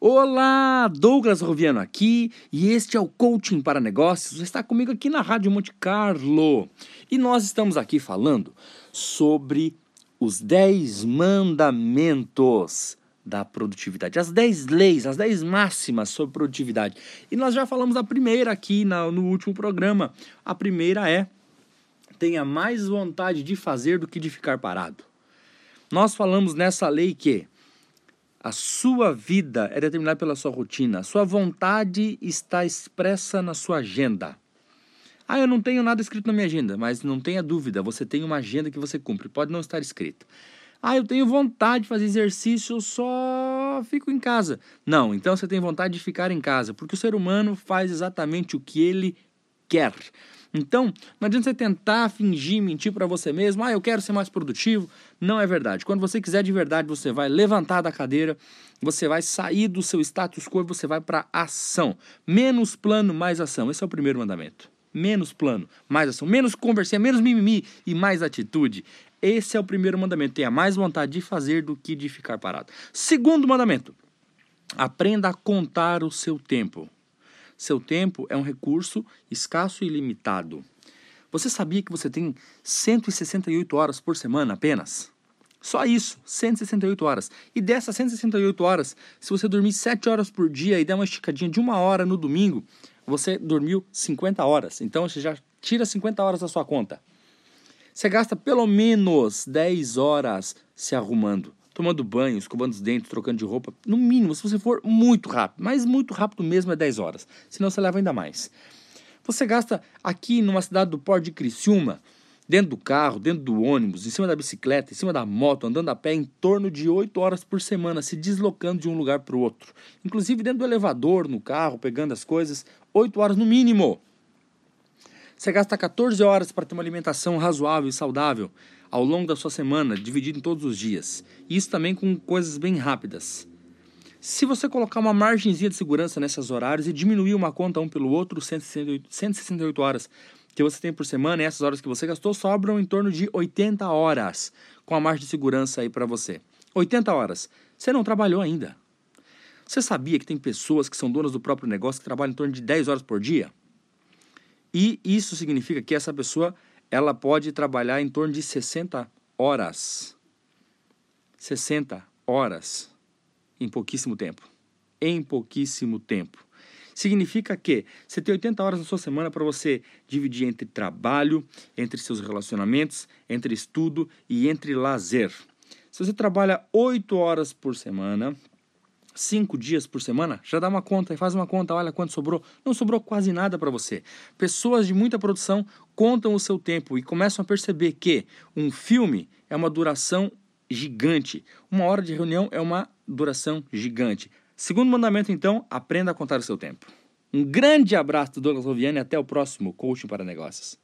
Olá, Douglas Roviano aqui e este é o Coaching para Negócios. Está comigo aqui na Rádio Monte Carlo e nós estamos aqui falando sobre os 10 mandamentos da produtividade, as 10 leis, as 10 máximas sobre produtividade. E nós já falamos da primeira aqui no último programa. A primeira é: tenha mais vontade de fazer do que de ficar parado. Nós falamos nessa lei que a sua vida é determinada pela sua rotina. A sua vontade está expressa na sua agenda. Ah, eu não tenho nada escrito na minha agenda, mas não tenha dúvida, você tem uma agenda que você cumpre. Pode não estar escrito. Ah, eu tenho vontade de fazer exercício, eu só fico em casa. Não, então você tem vontade de ficar em casa, porque o ser humano faz exatamente o que ele quer. Então, não adianta você tentar fingir, mentir para você mesmo, ah, eu quero ser mais produtivo. Não é verdade. Quando você quiser de verdade, você vai levantar da cadeira, você vai sair do seu status quo e você vai para ação. Menos plano, mais ação. Esse é o primeiro mandamento. Menos plano, mais ação. Menos conversinha, menos mimimi e mais atitude. Esse é o primeiro mandamento. Tenha mais vontade de fazer do que de ficar parado. Segundo mandamento: aprenda a contar o seu tempo. Seu tempo é um recurso escasso e limitado. Você sabia que você tem 168 horas por semana apenas? Só isso, 168 horas. E dessas 168 horas, se você dormir 7 horas por dia e der uma esticadinha de uma hora no domingo, você dormiu 50 horas. Então você já tira 50 horas da sua conta. Você gasta pelo menos 10 horas se arrumando tomando banho, escovando os dentes, trocando de roupa, no mínimo, se você for muito rápido, mas muito rápido mesmo é 10 horas, senão você leva ainda mais. Você gasta aqui numa cidade do Porto de Criciúma, dentro do carro, dentro do ônibus, em cima da bicicleta, em cima da moto, andando a pé, em torno de 8 horas por semana, se deslocando de um lugar para o outro. Inclusive dentro do elevador, no carro, pegando as coisas, 8 horas no mínimo. Você gasta 14 horas para ter uma alimentação razoável e saudável ao longo da sua semana, dividido em todos os dias. Isso também com coisas bem rápidas. Se você colocar uma margenzinha de segurança nesses horários e diminuir uma conta um pelo outro, 168, 168 horas que você tem por semana e essas horas que você gastou sobram em torno de 80 horas com a margem de segurança aí para você. 80 horas. Você não trabalhou ainda. Você sabia que tem pessoas que são donas do próprio negócio que trabalham em torno de 10 horas por dia? E isso significa que essa pessoa ela pode trabalhar em torno de 60 horas. 60 horas em pouquíssimo tempo. Em pouquíssimo tempo. Significa que você tem 80 horas na sua semana para você dividir entre trabalho, entre seus relacionamentos, entre estudo e entre lazer. Se você trabalha 8 horas por semana, cinco dias por semana, já dá uma conta e faz uma conta, olha quanto sobrou. Não sobrou quase nada para você. Pessoas de muita produção contam o seu tempo e começam a perceber que um filme é uma duração gigante. Uma hora de reunião é uma duração gigante. Segundo mandamento, então, aprenda a contar o seu tempo. Um grande abraço do Douglas Roviani e até o próximo Coaching para Negócios.